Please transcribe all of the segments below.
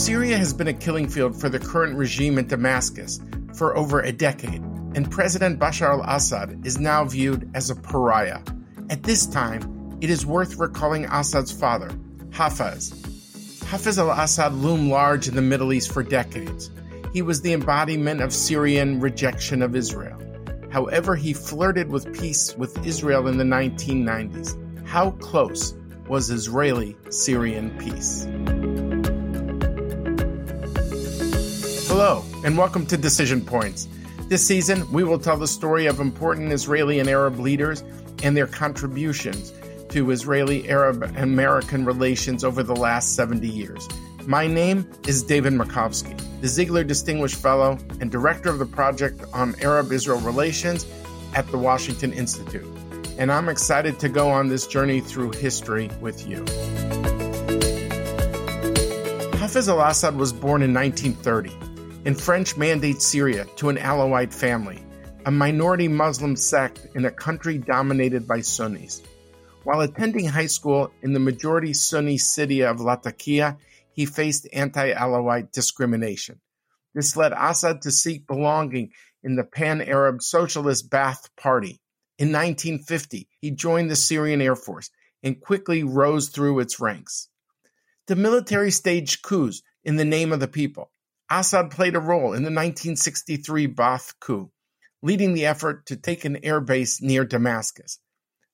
Syria has been a killing field for the current regime in Damascus for over a decade, and President Bashar al Assad is now viewed as a pariah. At this time, it is worth recalling Assad's father, Hafez. Hafez al Assad loomed large in the Middle East for decades. He was the embodiment of Syrian rejection of Israel. However, he flirted with peace with Israel in the 1990s. How close was Israeli Syrian peace? Hello, and welcome to Decision Points. This season, we will tell the story of important Israeli and Arab leaders and their contributions to Israeli Arab American relations over the last 70 years. My name is David Makovsky, the Ziegler Distinguished Fellow and Director of the Project on Arab Israel Relations at the Washington Institute. And I'm excited to go on this journey through history with you. Hafez al Assad was born in 1930 in French Mandate Syria to an Alawite family, a minority Muslim sect in a country dominated by Sunnis. While attending high school in the majority Sunni city of Latakia, he faced anti Alawite discrimination. This led Assad to seek belonging in the pan Arab Socialist Ba'ath Party. In 1950, he joined the Syrian Air Force and quickly rose through its ranks. The military staged coups in the name of the people Assad played a role in the 1963 Ba'ath coup, leading the effort to take an air base near Damascus.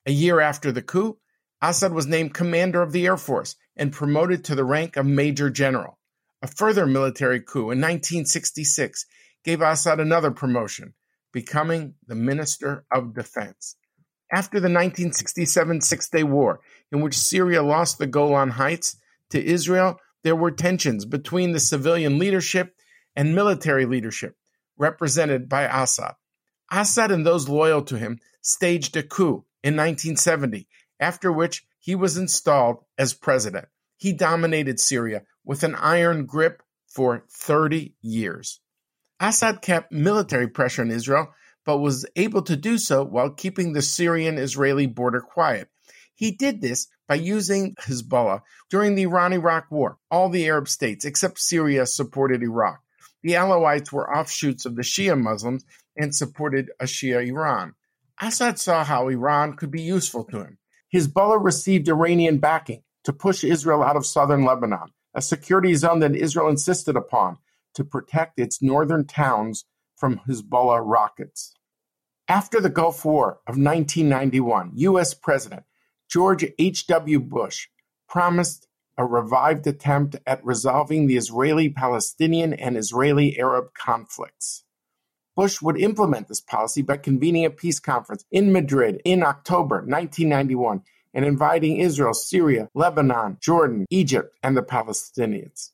A year after the coup, Assad was named commander of the Air Force and promoted to the rank of Major General. A further military coup in 1966 gave Assad another promotion, becoming the Minister of Defense. After the 1967 Six Day War, in which Syria lost the Golan Heights to Israel, there were tensions between the civilian leadership and military leadership, represented by Assad. Assad and those loyal to him staged a coup in 1970, after which he was installed as president. He dominated Syria with an iron grip for 30 years. Assad kept military pressure on Israel, but was able to do so while keeping the Syrian Israeli border quiet. He did this by using Hezbollah during the Iran Iraq War. All the Arab states except Syria supported Iraq. The Alawites were offshoots of the Shia Muslims and supported a Shia Iran. Assad saw how Iran could be useful to him. Hezbollah received Iranian backing to push Israel out of southern Lebanon, a security zone that Israel insisted upon to protect its northern towns from Hezbollah rockets. After the Gulf War of 1991, U.S. President George H. W. Bush promised a revived attempt at resolving the Israeli Palestinian and Israeli Arab conflicts. Bush would implement this policy by convening a peace conference in Madrid in October 1991 and inviting Israel, Syria, Lebanon, Jordan, Egypt, and the Palestinians.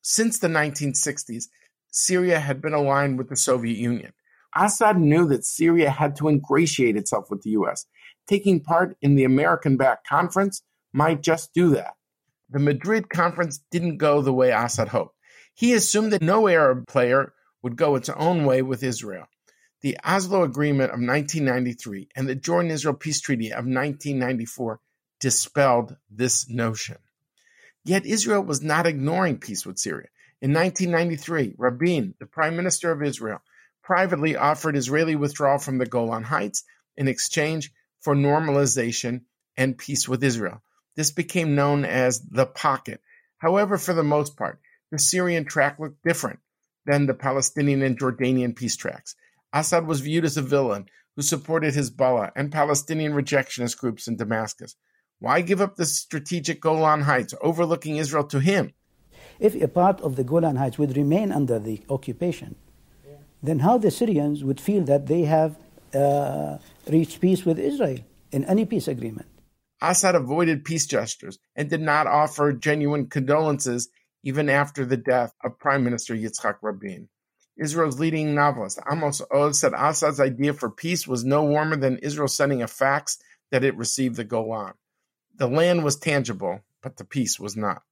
Since the 1960s, Syria had been aligned with the Soviet Union. Assad knew that Syria had to ingratiate itself with the US taking part in the American backed conference might just do that. The Madrid conference didn't go the way Assad hoped. He assumed that no Arab player would go its own way with Israel. The Oslo Agreement of 1993 and the Jordan Israel Peace Treaty of 1994 dispelled this notion. Yet Israel was not ignoring peace with Syria. In 1993, Rabin, the Prime Minister of Israel, privately offered Israeli withdrawal from the Golan Heights in exchange for normalization and peace with Israel. This became known as the pocket. However, for the most part, the Syrian track looked different than the Palestinian and Jordanian peace tracks. Assad was viewed as a villain who supported Hezbollah and Palestinian rejectionist groups in Damascus. Why give up the strategic Golan Heights, overlooking Israel to him? If a part of the Golan Heights would remain under the occupation, yeah. then how the Syrians would feel that they have uh, reach peace with Israel in any peace agreement. Assad avoided peace gestures and did not offer genuine condolences even after the death of Prime Minister Yitzhak Rabin. Israel's leading novelist Amos Oz said Assad's idea for peace was no warmer than Israel sending a fax that it received the Golan. The land was tangible, but the peace was not.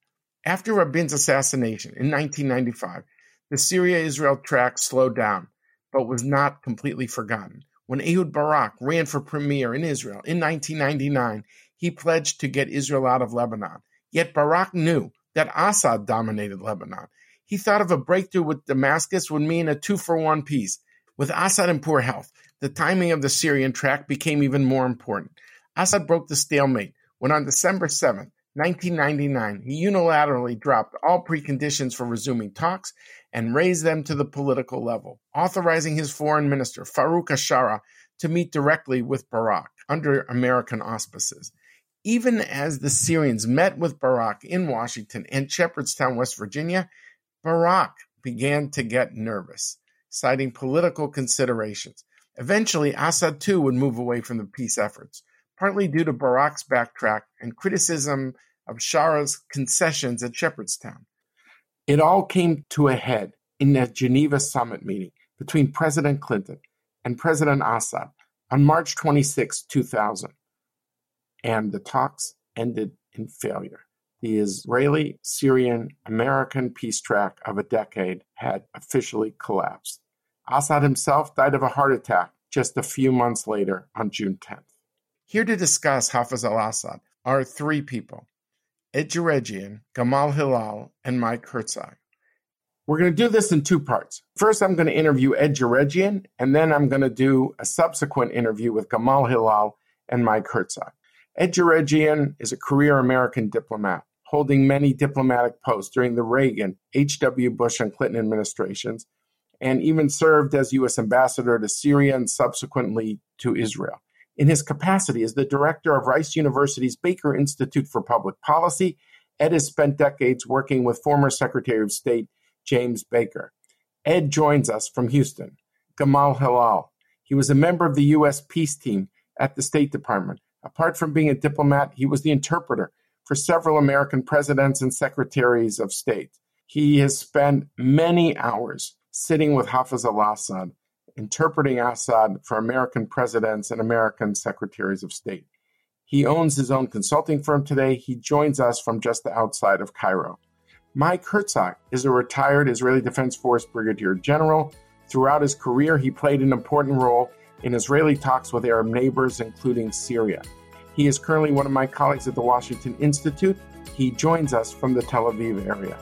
After Rabin's assassination in 1995, the Syria Israel track slowed down, but was not completely forgotten. When Ehud Barak ran for premier in Israel in 1999, he pledged to get Israel out of Lebanon. Yet Barak knew that Assad dominated Lebanon. He thought of a breakthrough with Damascus would mean a two for one peace. With Assad in poor health, the timing of the Syrian track became even more important. Assad broke the stalemate when on December 7, 1999, he unilaterally dropped all preconditions for resuming talks and raised them to the political level, authorizing his foreign minister, Farouk Ashara, to meet directly with Barak under American auspices. Even as the Syrians met with Barak in Washington and Shepherdstown, West Virginia, Barak began to get nervous, citing political considerations. Eventually, Assad too would move away from the peace efforts, partly due to Barak's backtrack and criticism of Shara's concessions at Shepherdstown. It all came to a head in that Geneva summit meeting between President Clinton and President Assad on March 26, 2000. And the talks ended in failure. The Israeli Syrian American peace track of a decade had officially collapsed. Assad himself died of a heart attack just a few months later on June 10th. Here to discuss Hafez al Assad are three people Ed Djerejian, Gamal Helal, and Mike Herzog. We're going to do this in two parts. First, I'm going to interview Ed Djerejian, and then I'm going to do a subsequent interview with Gamal Helal and Mike Herzog. Ed Djerejian is a career American diplomat, holding many diplomatic posts during the Reagan, H.W. Bush, and Clinton administrations, and even served as U.S. ambassador to Syria and subsequently to Israel. In his capacity as the director of Rice University's Baker Institute for Public Policy, Ed has spent decades working with former Secretary of State James Baker. Ed joins us from Houston. Gamal Helal. He was a member of the U.S. peace team at the State Department. Apart from being a diplomat, he was the interpreter for several American presidents and secretaries of state. He has spent many hours sitting with Hafez al Assad, interpreting Assad for American presidents and American secretaries of state. He owns his own consulting firm today. He joins us from just the outside of Cairo. Mike Herzog is a retired Israeli Defense Force Brigadier General. Throughout his career, he played an important role in Israeli talks with Arab neighbors, including Syria. He is currently one of my colleagues at the Washington Institute. He joins us from the Tel Aviv area.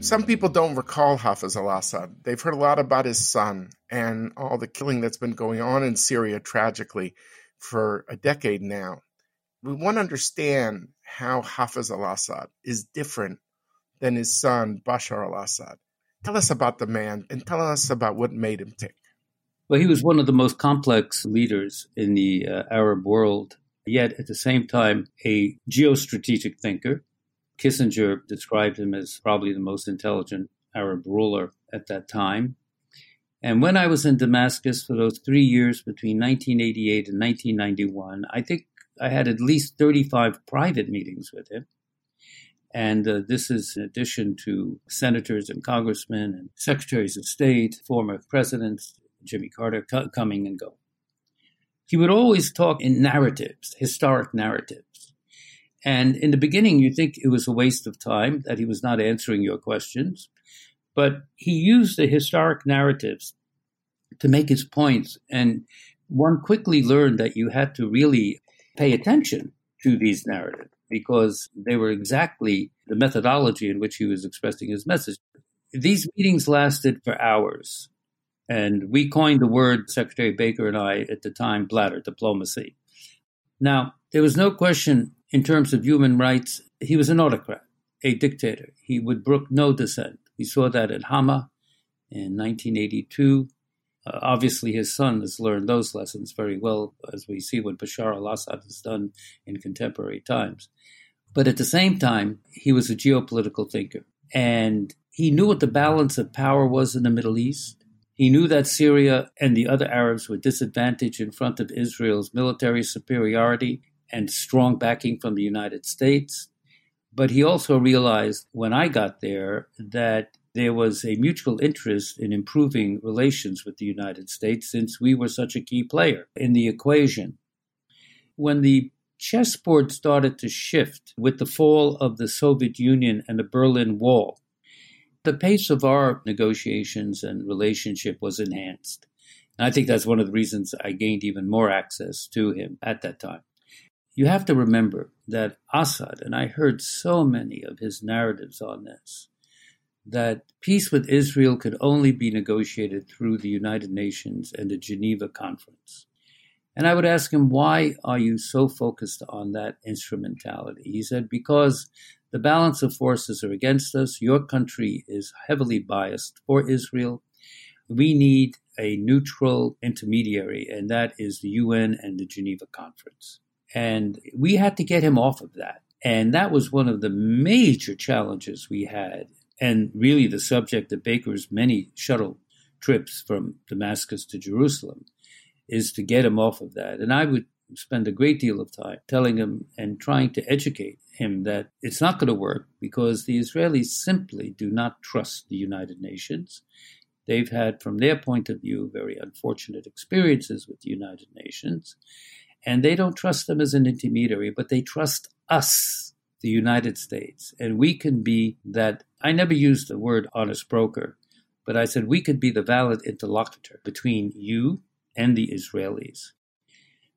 Some people don't recall Hafez al Assad. They've heard a lot about his son and all the killing that's been going on in Syria tragically for a decade now we want to understand how Hafez al Assad is different than his son Bashar al Assad. Tell us about the man and tell us about what made him tick. Well, he was one of the most complex leaders in the uh, Arab world, yet at the same time, a geostrategic thinker. Kissinger described him as probably the most intelligent Arab ruler at that time. And when I was in Damascus for those three years between 1988 and 1991, I think I had at least 35 private meetings with him. And uh, this is in addition to senators and congressmen and secretaries of state, former presidents, Jimmy Carter coming and going. He would always talk in narratives, historic narratives. And in the beginning, you think it was a waste of time, that he was not answering your questions. But he used the historic narratives to make his points. And one quickly learned that you had to really pay attention to these narratives because they were exactly the methodology in which he was expressing his message. These meetings lasted for hours. And we coined the word, Secretary Baker and I at the time, bladder diplomacy. Now, there was no question in terms of human rights, he was an autocrat, a dictator. He would brook no dissent. We saw that at Hama in 1982. Uh, obviously, his son has learned those lessons very well, as we see what Bashar al Assad has done in contemporary times. But at the same time, he was a geopolitical thinker. And he knew what the balance of power was in the Middle East. He knew that Syria and the other Arabs were disadvantaged in front of Israel's military superiority and strong backing from the United States. But he also realized when I got there that there was a mutual interest in improving relations with the United States since we were such a key player in the equation. When the chessboard started to shift with the fall of the Soviet Union and the Berlin Wall, the pace of our negotiations and relationship was enhanced. And I think that's one of the reasons I gained even more access to him at that time. You have to remember that Assad, and I heard so many of his narratives on this, that peace with Israel could only be negotiated through the United Nations and the Geneva Conference. And I would ask him, why are you so focused on that instrumentality? He said, because the balance of forces are against us. Your country is heavily biased for Israel. We need a neutral intermediary, and that is the UN and the Geneva Conference. And we had to get him off of that. And that was one of the major challenges we had, and really the subject of Baker's many shuttle trips from Damascus to Jerusalem, is to get him off of that. And I would spend a great deal of time telling him and trying to educate him that it's not going to work because the Israelis simply do not trust the United Nations. They've had, from their point of view, very unfortunate experiences with the United Nations. And they don't trust them as an intermediary, but they trust us, the United States. And we can be that. I never used the word honest broker, but I said we could be the valid interlocutor between you and the Israelis.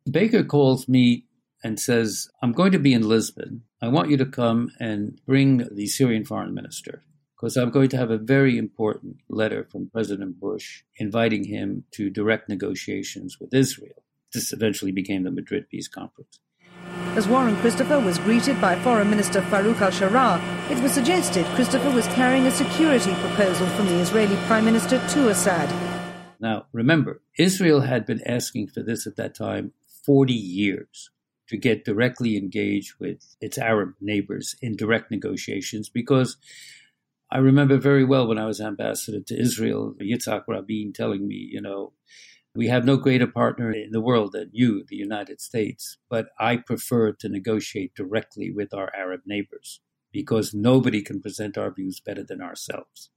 Baker calls me and says, I'm going to be in Lisbon. I want you to come and bring the Syrian foreign minister because I'm going to have a very important letter from President Bush inviting him to direct negotiations with Israel. This eventually became the Madrid Peace Conference. As Warren Christopher was greeted by Foreign Minister Farouk al Shara, it was suggested Christopher was carrying a security proposal from the Israeli Prime Minister to Assad. Now, remember, Israel had been asking for this at that time 40 years to get directly engaged with its Arab neighbors in direct negotiations because I remember very well when I was ambassador to Israel, Yitzhak Rabin telling me, you know, we have no greater partner in the world than you, the United States, but I prefer to negotiate directly with our Arab neighbors because nobody can present our views better than ourselves.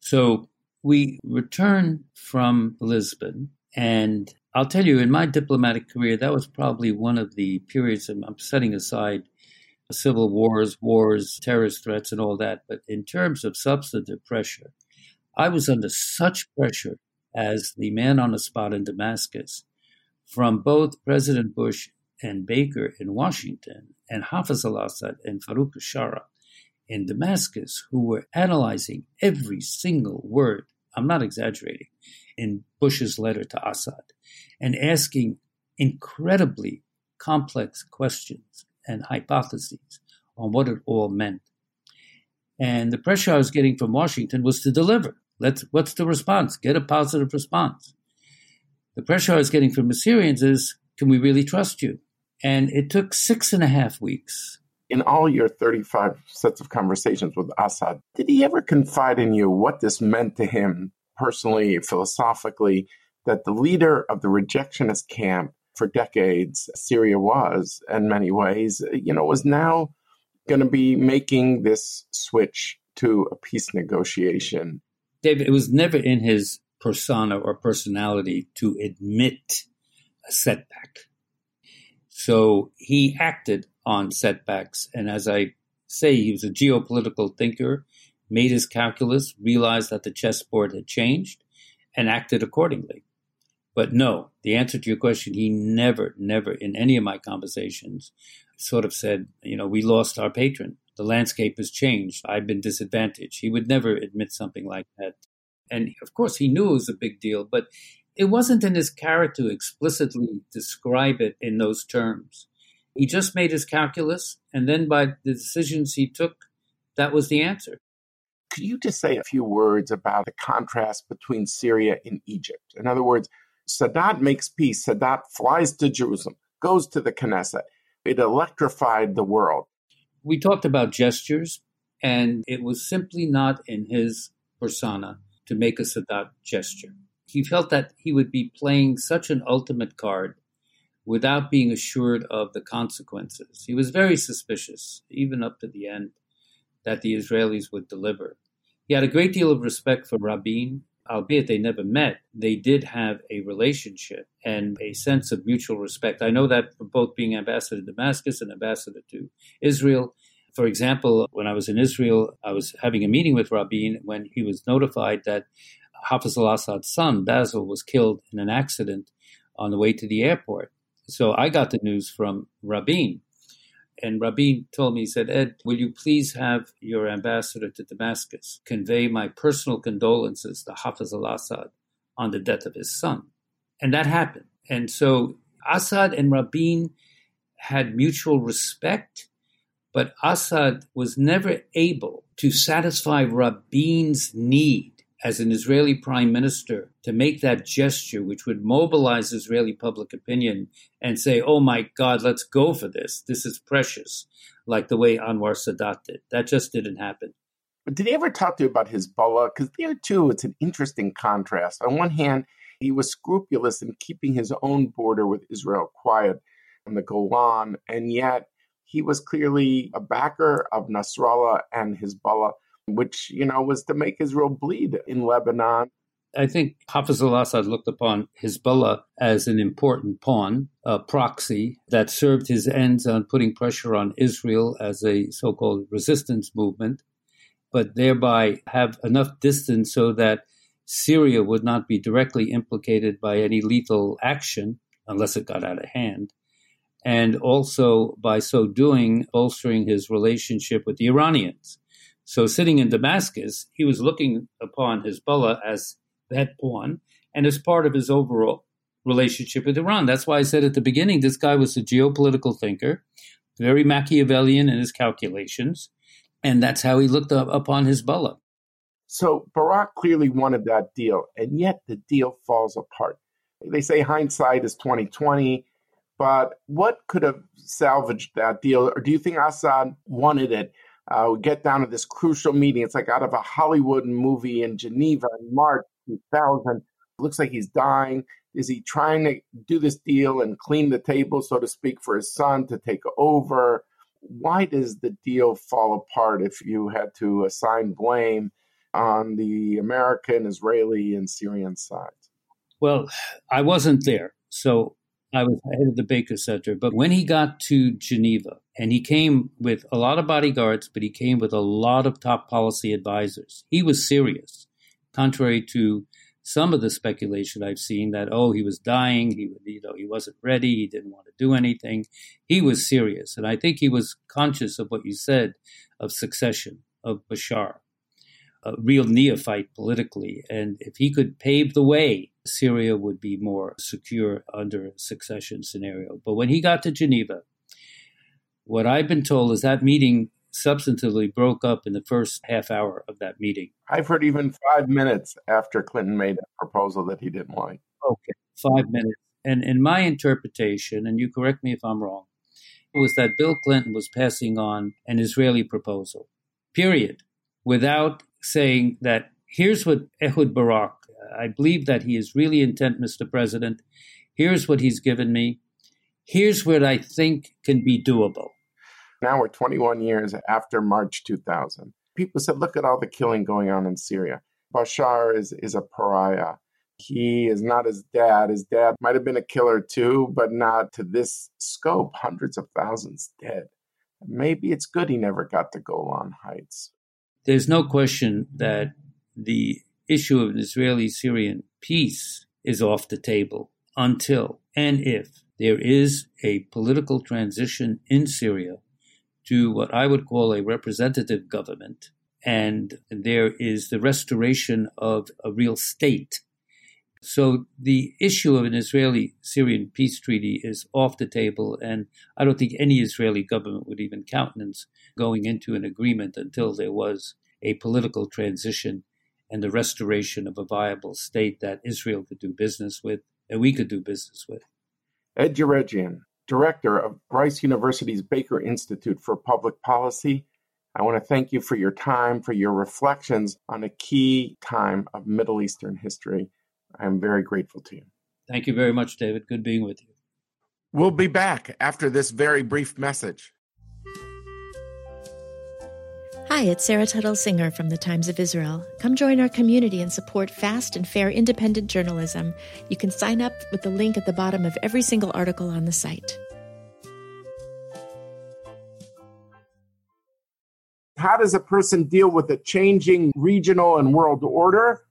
So we return from Lisbon, and I'll tell you, in my diplomatic career, that was probably one of the periods, I'm setting aside civil wars, wars, terrorist threats, and all that, but in terms of substantive pressure, I was under such pressure as the man on the spot in Damascus from both President Bush and Baker in Washington and Hafez al Assad and Farouk Shara in Damascus, who were analyzing every single word, I'm not exaggerating, in Bush's letter to Assad and asking incredibly complex questions and hypotheses on what it all meant. And the pressure I was getting from Washington was to deliver. Let's, what's the response? Get a positive response. The pressure I was getting from the Syrians is, can we really trust you? And it took six and a half weeks. In all your 35 sets of conversations with Assad, did he ever confide in you what this meant to him personally, philosophically, that the leader of the rejectionist camp for decades, Syria was in many ways, you know, was now going to be making this switch to a peace negotiation. David, it was never in his persona or personality to admit a setback. So he acted on setbacks. And as I say, he was a geopolitical thinker, made his calculus, realized that the chessboard had changed, and acted accordingly. But no, the answer to your question, he never, never in any of my conversations sort of said, you know, we lost our patron. The landscape has changed. I've been disadvantaged. He would never admit something like that. And of course, he knew it was a big deal, but it wasn't in his character to explicitly describe it in those terms. He just made his calculus, and then by the decisions he took, that was the answer. Could you just say a few words about the contrast between Syria and Egypt? In other words, Sadat makes peace. Sadat flies to Jerusalem, goes to the Knesset. It electrified the world. We talked about gestures, and it was simply not in his persona to make a Sadat gesture. He felt that he would be playing such an ultimate card without being assured of the consequences. He was very suspicious, even up to the end, that the Israelis would deliver. He had a great deal of respect for Rabin albeit they never met, they did have a relationship and a sense of mutual respect. I know that from both being ambassador to Damascus and ambassador to Israel. For example, when I was in Israel, I was having a meeting with Rabin when he was notified that Hafez al Assad's son, Basil, was killed in an accident on the way to the airport. So I got the news from Rabin. And Rabin told me, he said, Ed, will you please have your ambassador to Damascus convey my personal condolences to Hafiz al Assad on the death of his son? And that happened. And so Assad and Rabin had mutual respect, but Assad was never able to satisfy Rabin's need as an Israeli prime minister to make that gesture, which would mobilize Israeli public opinion and say, oh my God, let's go for this. This is precious, like the way Anwar Sadat did. That just didn't happen. But did he ever talk to you about Hezbollah? Because there, too, it's an interesting contrast. On one hand, he was scrupulous in keeping his own border with Israel quiet on the Golan, and yet he was clearly a backer of Nasrallah and Hezbollah which, you know, was to make Israel bleed in Lebanon. I think Hafiz al Assad looked upon Hezbollah as an important pawn, a proxy that served his ends on putting pressure on Israel as a so called resistance movement, but thereby have enough distance so that Syria would not be directly implicated by any lethal action unless it got out of hand. And also, by so doing, bolstering his relationship with the Iranians so sitting in Damascus, he was looking upon Hezbollah as that pawn and as part of his overall relationship with Iran. That's why I said at the beginning this guy was a geopolitical thinker, very Machiavellian in his calculations, and that's how he looked up upon Hezbollah. So Barak clearly wanted that deal, and yet the deal falls apart. They say hindsight is 2020, but what could have salvaged that deal? Or do you think Assad wanted it? Uh, we get down to this crucial meeting. It's like out of a Hollywood movie in Geneva in March 2000. It looks like he's dying. Is he trying to do this deal and clean the table, so to speak, for his son to take over? Why does the deal fall apart if you had to assign blame on the American, Israeli, and Syrian sides? Well, I wasn't there. So I was head of the Baker Center. But when he got to Geneva, and he came with a lot of bodyguards, but he came with a lot of top policy advisors. He was serious, contrary to some of the speculation I've seen that oh he was dying, he you know he wasn't ready, he didn't want to do anything. He was serious, and I think he was conscious of what you said of succession of Bashar, a real neophyte politically, and if he could pave the way, Syria would be more secure under a succession scenario. But when he got to Geneva, what I've been told is that meeting substantively broke up in the first half hour of that meeting. I've heard even five minutes after Clinton made a proposal that he didn't like. Okay, five minutes. And in my interpretation, and you correct me if I'm wrong, was that Bill Clinton was passing on an Israeli proposal, period, without saying that here's what Ehud Barak, I believe that he is really intent, Mr. President. Here's what he's given me. Here's what I think can be doable. Now we're 21 years after March 2000. People said, look at all the killing going on in Syria. Bashar is, is a pariah. He is not his dad. His dad might have been a killer too, but not to this scope. Hundreds of thousands dead. Maybe it's good he never got to Golan Heights. There's no question that the issue of an Israeli Syrian peace is off the table until and if there is a political transition in Syria to what I would call a representative government, and there is the restoration of a real state. So the issue of an Israeli Syrian peace treaty is off the table, and I don't think any Israeli government would even countenance going into an agreement until there was a political transition and the restoration of a viable state that Israel could do business with and we could do business with. Ed Djerejian, director of Rice University's Baker Institute for Public Policy. I want to thank you for your time, for your reflections on a key time of Middle Eastern history. I'm very grateful to you. Thank you very much, David. Good being with you. We'll be back after this very brief message. Hi, it's Sarah Tuttle Singer from the Times of Israel. Come join our community and support fast and fair independent journalism. You can sign up with the link at the bottom of every single article on the site. How does a person deal with a changing regional and world order,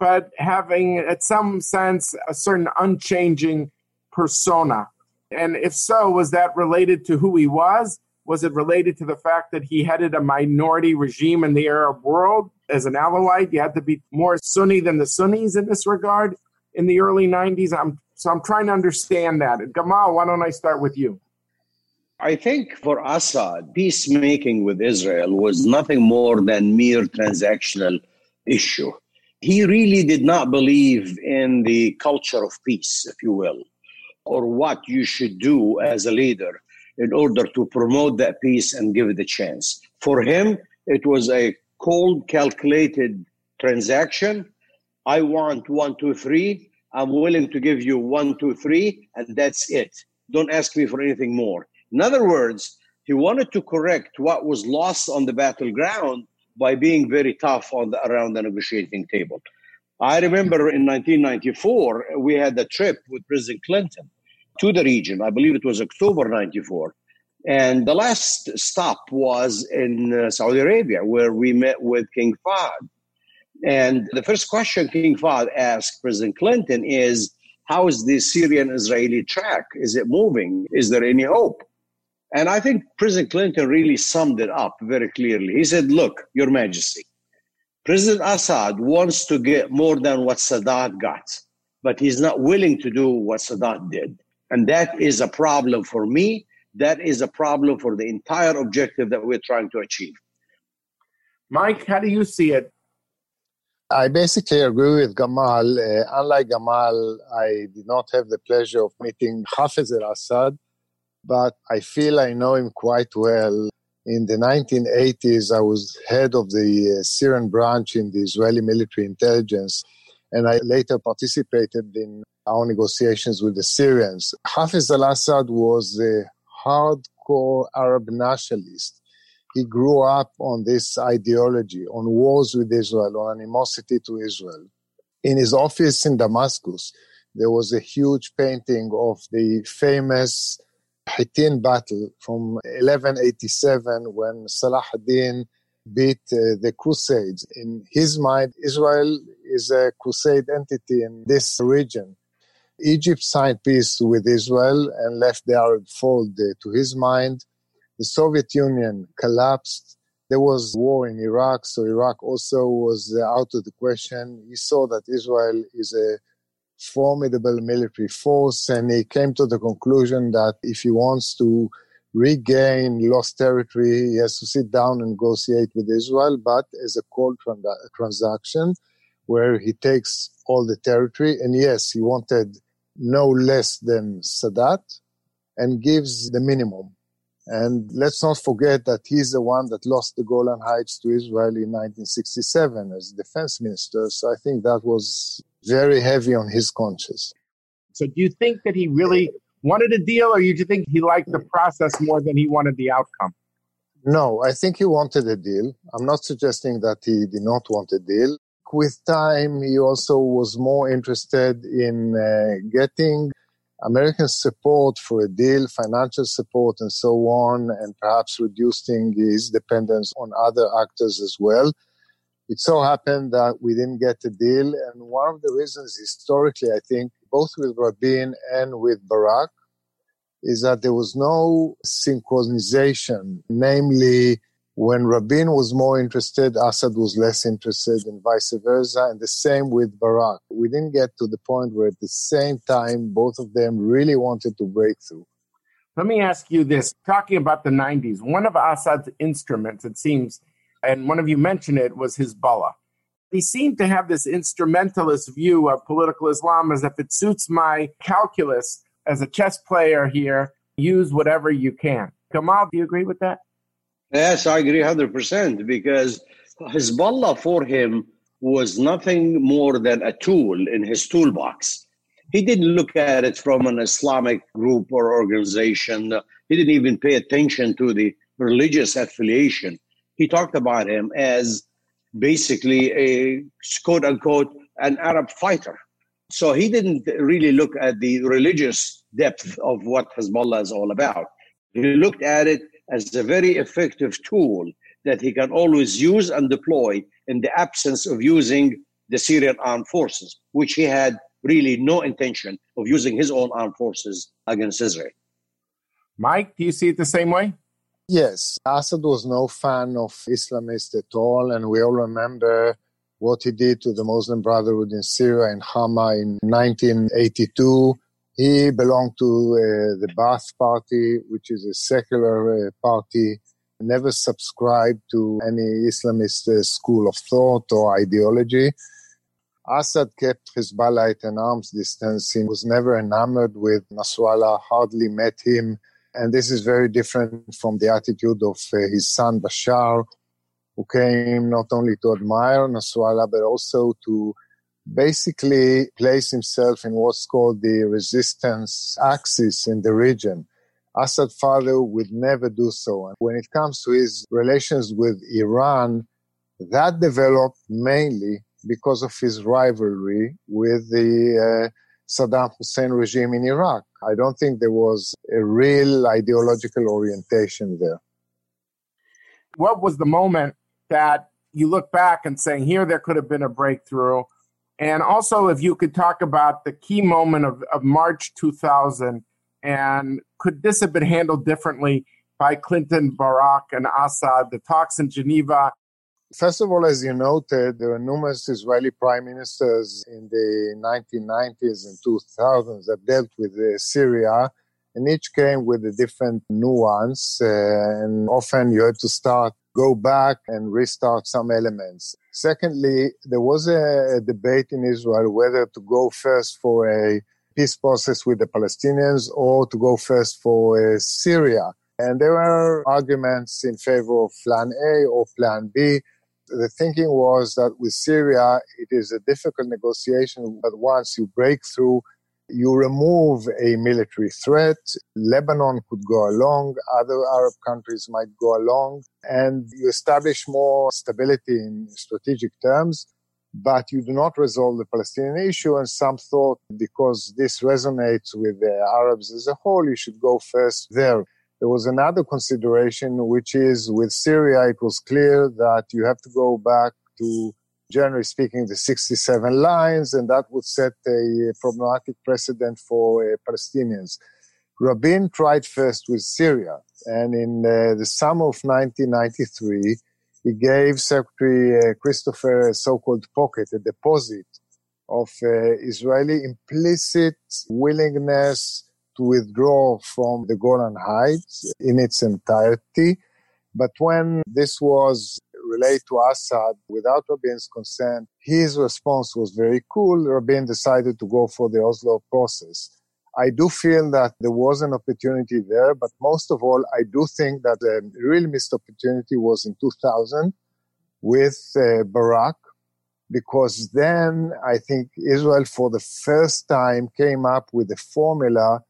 but having, at some sense, a certain unchanging persona? And if so, was that related to who he was? Was it related to the fact that he headed a minority regime in the Arab world as an Alawite? You had to be more Sunni than the Sunnis in this regard in the early 90s. I'm, so I'm trying to understand that. Gamal, why don't I start with you? I think for Assad, peacemaking with Israel was nothing more than mere transactional issue. He really did not believe in the culture of peace, if you will, or what you should do as a leader in order to promote that peace and give it a chance. For him, it was a cold, calculated transaction. I want one, two, three. I'm willing to give you one, two, three, and that's it. Don't ask me for anything more. In other words, he wanted to correct what was lost on the battleground by being very tough on the, around the negotiating table. I remember in 1994, we had a trip with President Clinton to the region. I believe it was October 94. And the last stop was in uh, Saudi Arabia, where we met with King Fahd. And the first question King Fahd asked President Clinton is How is the Syrian Israeli track? Is it moving? Is there any hope? And I think President Clinton really summed it up very clearly. He said, Look, Your Majesty, President Assad wants to get more than what Sadat got, but he's not willing to do what Sadat did. And that is a problem for me. That is a problem for the entire objective that we're trying to achieve. Mike, how do you see it? I basically agree with Gamal. Uh, unlike Gamal, I did not have the pleasure of meeting Hafez al Assad but I feel I know him quite well. In the 1980s, I was head of the uh, Syrian branch in the Israeli military intelligence, and I later participated in our negotiations with the Syrians. Hafiz al Assad was a hardcore Arab nationalist. He grew up on this ideology, on wars with Israel, on animosity to Israel. In his office in Damascus, there was a huge painting of the famous Hittin battle from 1187 when Salah ad-Din beat uh, the Crusades. In his mind, Israel is a crusade entity in this region. Egypt signed peace with Israel and left the Arab fold to his mind. The Soviet Union collapsed. There was war in Iraq, so Iraq also was uh, out of the question. He saw that Israel is a formidable military force, and he came to the conclusion that if he wants to regain lost territory, he has to sit down and negotiate with Israel, but as a cold transaction where he takes all the territory. And yes, he wanted no less than Sadat and gives the minimum. And let's not forget that he's the one that lost the Golan Heights to Israel in 1967 as defense minister. So I think that was very heavy on his conscience. So do you think that he really wanted a deal, or do you think he liked the process more than he wanted the outcome? No, I think he wanted a deal. I'm not suggesting that he did not want a deal. With time, he also was more interested in uh, getting American support for a deal, financial support, and so on, and perhaps reducing his dependence on other actors as well. It so happened that we didn't get a deal, and one of the reasons historically, I think, both with Rabin and with Barak, is that there was no synchronization, namely, when Rabin was more interested, Assad was less interested, and vice versa. And the same with Barak. We didn't get to the point where at the same time, both of them really wanted to break through. Let me ask you this talking about the 90s, one of Assad's instruments, it seems, and one of you mentioned it, was Hezbollah. He seemed to have this instrumentalist view of political Islam as if it suits my calculus as a chess player here, use whatever you can. Gamal, do you agree with that? Yes, I agree 100% because Hezbollah for him was nothing more than a tool in his toolbox. He didn't look at it from an Islamic group or organization. He didn't even pay attention to the religious affiliation. He talked about him as basically a quote unquote an Arab fighter. So he didn't really look at the religious depth of what Hezbollah is all about. He looked at it as a very effective tool that he can always use and deploy in the absence of using the Syrian armed forces, which he had really no intention of using his own armed forces against Israel. Mike, do you see it the same way? Yes, Assad was no fan of Islamists at all, and we all remember what he did to the Muslim Brotherhood in Syria and Hama in 1982. He belonged to uh, the Ba'ath Party, which is a secular uh, party, never subscribed to any Islamist uh, school of thought or ideology. Assad kept Hezbollah at an arm's distance. He was never enamored with Nasrallah, hardly met him. And this is very different from the attitude of uh, his son Bashar, who came not only to admire Nasrallah, but also to basically place himself in what's called the resistance axis in the region. Assad father would never do so. And when it comes to his relations with Iran, that developed mainly because of his rivalry with the uh, Saddam Hussein regime in Iraq. I don't think there was a real ideological orientation there. What was the moment that you look back and saying, here there could have been a breakthrough? And also, if you could talk about the key moment of, of March 2000, and could this have been handled differently by Clinton, Barak, and Assad? The talks in Geneva. First of all, as you noted, there were numerous Israeli prime ministers in the 1990s and 2000s that dealt with uh, Syria, and each came with a different nuance. Uh, and often you had to start, go back, and restart some elements. Secondly, there was a, debate in Israel whether to go first for a peace process with the Palestinians or to go first for uh, Syria. And there were arguments in favor of plan A or plan B. The thinking was that with Syria, it is a difficult negotiation, but once you break through, you remove a military threat. Lebanon could go along, other Arab countries might go along, and you establish more stability in strategic terms, but you do not resolve the Palestinian issue. And some thought because this resonates with the Arabs as a whole, you should go first there. There was another consideration, which is with Syria, it was clear that you have to go back to generally speaking, the 67 lines, and that would set a problematic precedent for uh, Palestinians. Rabin tried first with Syria, and in uh, the summer of 1993, he gave Secretary uh, Christopher a so-called pocket, a deposit of uh, Israeli implicit willingness to withdraw from the Golan Heights in its entirety. But when this was relate to Assad without Rabin's consent. His response was very cool. Rabin decided to go for the Oslo process. I do feel that there was an opportunity there, but most of all, I do think that the real missed opportunity was in 2000 with uh, Barak, because then I think Israel for the first time came up with a formula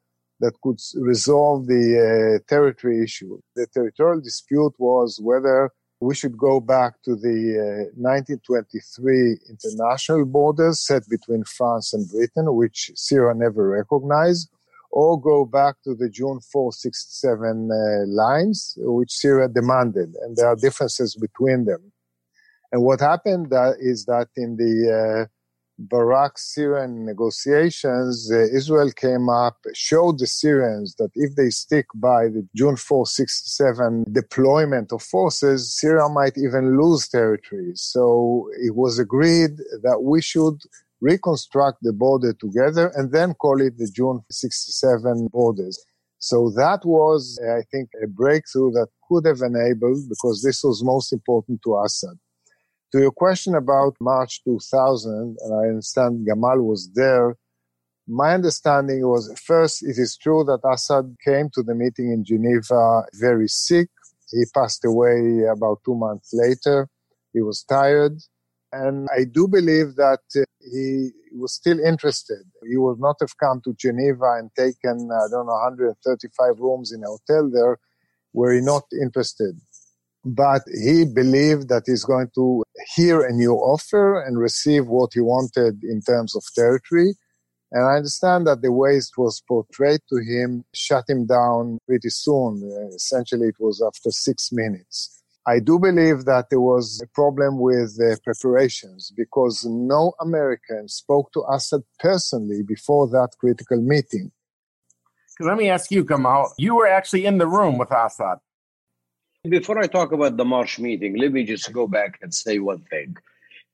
that could resolve the uh, territory issue. The territorial dispute was whether we should go back to the uh, 1923 international borders set between France and Britain, which Syria never recognized, or go back to the June 467 uh, lines, which Syria demanded. And there are differences between them. And what happened uh, is that in the uh, Barak Syrian negotiations, uh, Israel came up, showed the Syrians that if they stick by the June 467 deployment of forces, Syria might even lose territory. So it was agreed that we should reconstruct the border together and then call it the June 67 borders. So that was, I think, a breakthrough that could have enabled, because this was most important to Assad to your question about March 2000, and I understand Gamal was there, my understanding was first, it is true that Assad came to the meeting in Geneva very sick. He passed away about two months later. He was tired. And I do believe that he was still interested. He would not have come to Geneva and taken, I don't know, 135 rooms in a hotel there were he not interested but he believed that he's going to hear a new offer and receive what he wanted in terms of territory. And I understand that the way it was portrayed to him shut him down pretty soon. Essentially, it was after six minutes. I do believe that there was a problem with the preparations because no American spoke to Assad personally before that critical meeting. Let me ask you, Gamal. You were actually in the room with Assad. Before I talk about the March meeting, let me just go back and say one thing.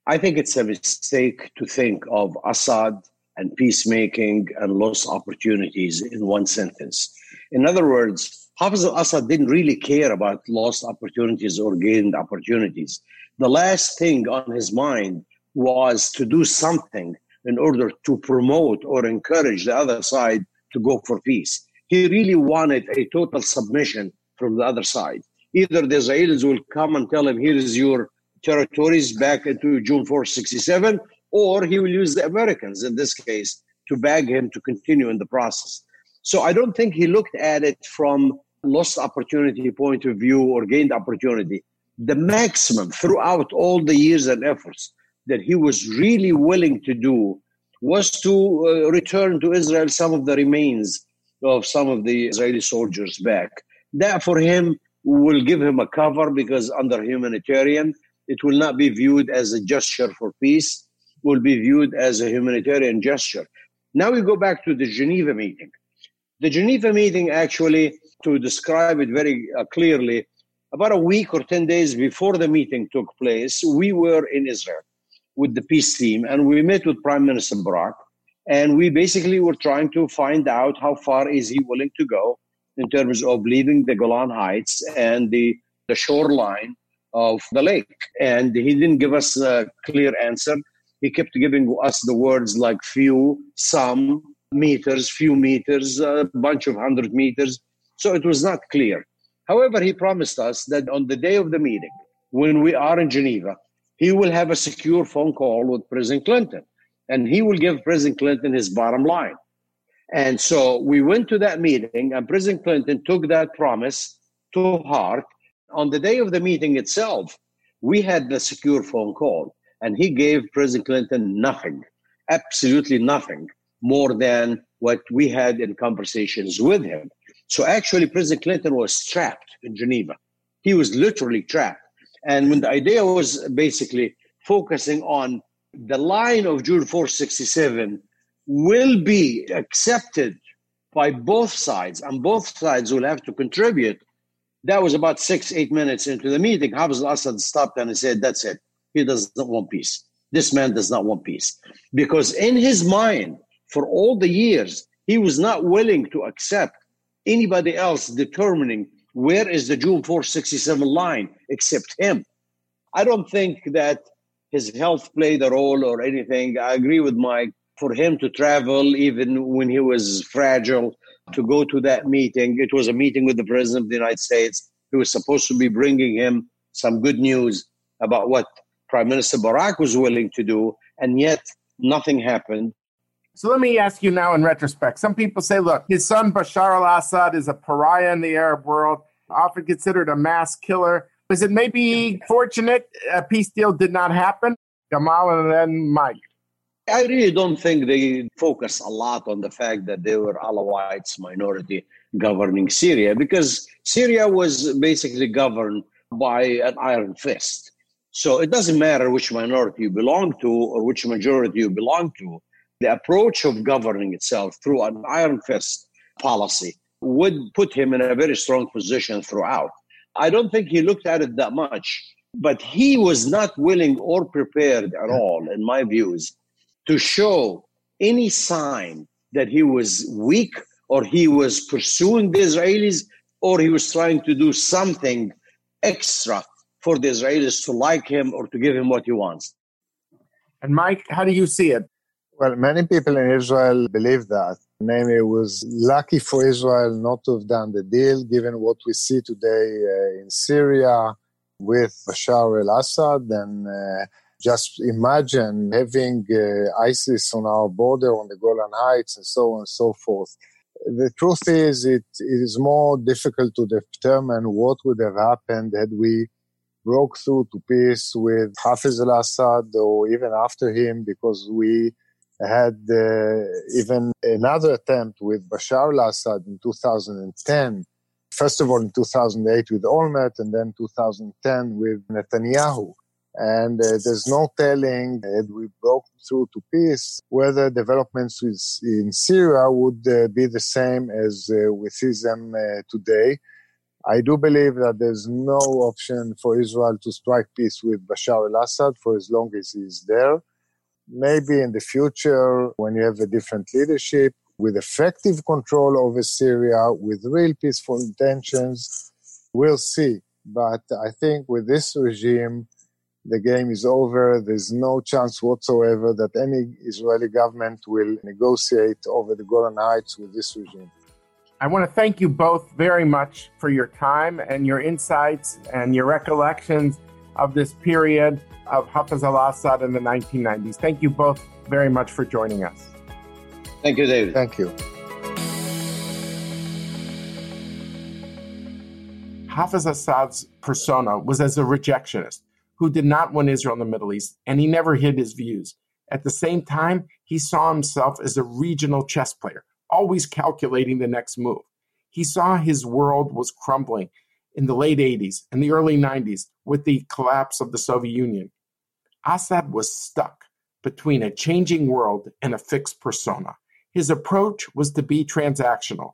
I think it's a mistake to think of Assad and peacemaking and lost opportunities in one sentence. In other words, Hafiz al Assad didn't really care about lost opportunities or gained opportunities. The last thing on his mind was to do something in order to promote or encourage the other side to go for peace. He really wanted a total submission from the other side. Either the Israelis will come and tell him, here is your territories back into June 4, 67, or he will use the Americans in this case to beg him to continue in the process. So I don't think he looked at it from lost opportunity point of view or gained opportunity. The maximum throughout all the years and efforts that he was really willing to do was to uh, return to Israel some of the remains of some of the Israeli soldiers back. That for him will give him a cover because under humanitarian it will not be viewed as a gesture for peace, will be viewed as a humanitarian gesture. Now we go back to the Geneva meeting. The Geneva meeting, actually, to describe it very uh, clearly, about a week or 10 days before the meeting took place, we were in Israel with the peace team and we met with Prime Minister Barak. And we basically were trying to find out how far is he willing to go in terms of leaving the Golan Heights and the, the shoreline of the lake. And he didn't give us a clear answer. He kept giving us the words like few, some meters, few meters, a bunch of hundred meters. So it was not clear. However, he promised us that on the day of the meeting, when we are in Geneva, he will have a secure phone call with President Clinton and he will give President Clinton his bottom line. And so we went to that meeting, and President Clinton took that promise to heart on the day of the meeting itself, we had the secure phone call, and he gave President Clinton nothing, absolutely nothing more than what we had in conversations with him. So actually, President Clinton was trapped in Geneva. He was literally trapped. And when the idea was basically focusing on the line of June 467 will be accepted by both sides, and both sides will have to contribute that was about six, eight minutes into the meeting. Hafiz al Assad stopped and he said, That's it. He does not want peace. This man does not want peace. Because in his mind, for all the years, he was not willing to accept anybody else determining where is the June 467 line except him. I don't think that his health played a role or anything. I agree with Mike. For him to travel, even when he was fragile, to go to that meeting. It was a meeting with the President of the United States. He was supposed to be bringing him some good news about what Prime Minister Barak was willing to do, and yet nothing happened. So let me ask you now in retrospect. Some people say, look, his son Bashar al Assad is a pariah in the Arab world, often considered a mass killer. Is it maybe fortunate a peace deal did not happen? Gamal and then Mike. I really don't think they focus a lot on the fact that they were Alawites minority governing Syria because Syria was basically governed by an iron fist. So it doesn't matter which minority you belong to or which majority you belong to. The approach of governing itself through an iron fist policy would put him in a very strong position throughout. I don't think he looked at it that much, but he was not willing or prepared at all, in my views, to show any sign that he was weak or he was pursuing the Israelis or he was trying to do something extra for the Israelis to like him or to give him what he wants. And Mike, how do you see it? Well, many people in Israel believe that. Namely, it was lucky for Israel not to have done the deal, given what we see today uh, in Syria with Bashar al Assad and uh, just imagine having uh, ISIS on our border on the Golan Heights and so on and so forth. The truth is, it, is more difficult to determine what would have happened had we broke through to peace with Hafiz al-Assad or even after him because we had uh, even another attempt with Bashar al-Assad in 2010. First of all, in 2008 with Olmert and then 2010 with Netanyahu. And uh, there's no telling, as we broke through to peace, whether developments in Syria would uh, be the same as uh, we see them uh, today. I do believe that there's no option for Israel to strike peace with Bashar al Assad for as long as he's there. Maybe in the future, when you have a different leadership with effective control over Syria, with real peaceful intentions, we'll see. But I think with this regime, the game is over. There's no chance whatsoever that any Israeli government will negotiate over the Golan Heights with this regime. I want to thank you both very much for your time and your insights and your recollections of this period of Hafez al Assad in the 1990s. Thank you both very much for joining us. Thank you, David. Thank you. Hafez al Assad's persona was as a rejectionist who did not want Israel in the Middle East, and he never hid his views. At the same time, he saw himself as a regional chess player always calculating the next move. He saw his world was crumbling in the late 80s and the early 90s with the collapse of the Soviet Union. Assad was stuck between a changing world and a fixed persona. His approach was to be transactional.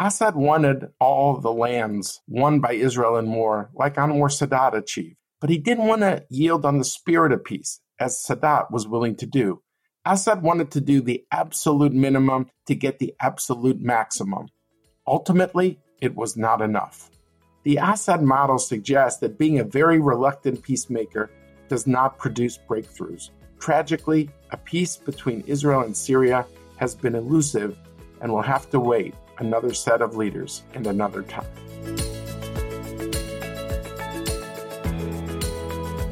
Assad wanted all the lands won by Israel in war, like Anwar Sadat achieved, but he didn't want to yield on the spirit of peace, as Sadat was willing to do. Assad wanted to do the absolute minimum to get the absolute maximum. Ultimately, it was not enough. The Assad model suggests that being a very reluctant peacemaker does not produce breakthroughs. Tragically, a peace between Israel and Syria has been elusive and will have to wait another set of leaders and another time.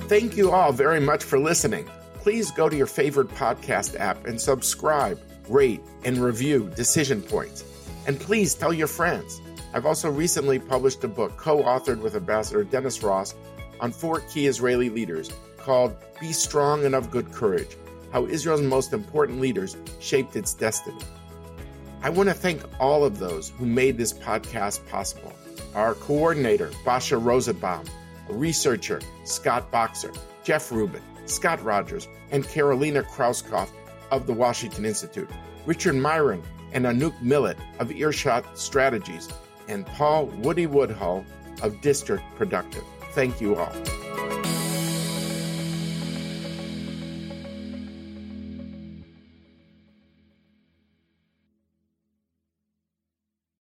Thank you all very much for listening please go to your favorite podcast app and subscribe, rate, and review Decision Points. And please tell your friends. I've also recently published a book co authored with Ambassador Dennis Ross on four key Israeli leaders called Be Strong and of Good Courage How Israel's Most Important Leaders Shaped Its Destiny. I want to thank all of those who made this podcast possible. Our coordinator, Basha Rosenbaum, researcher, Scott Boxer, Jeff Rubin, Scott Rogers, and Carolina Krauskopf of the Washington Institute, Richard Myron and Anouk Millet of Earshot Strategies, and Paul Woody Woodhull of District Productive. Thank you all.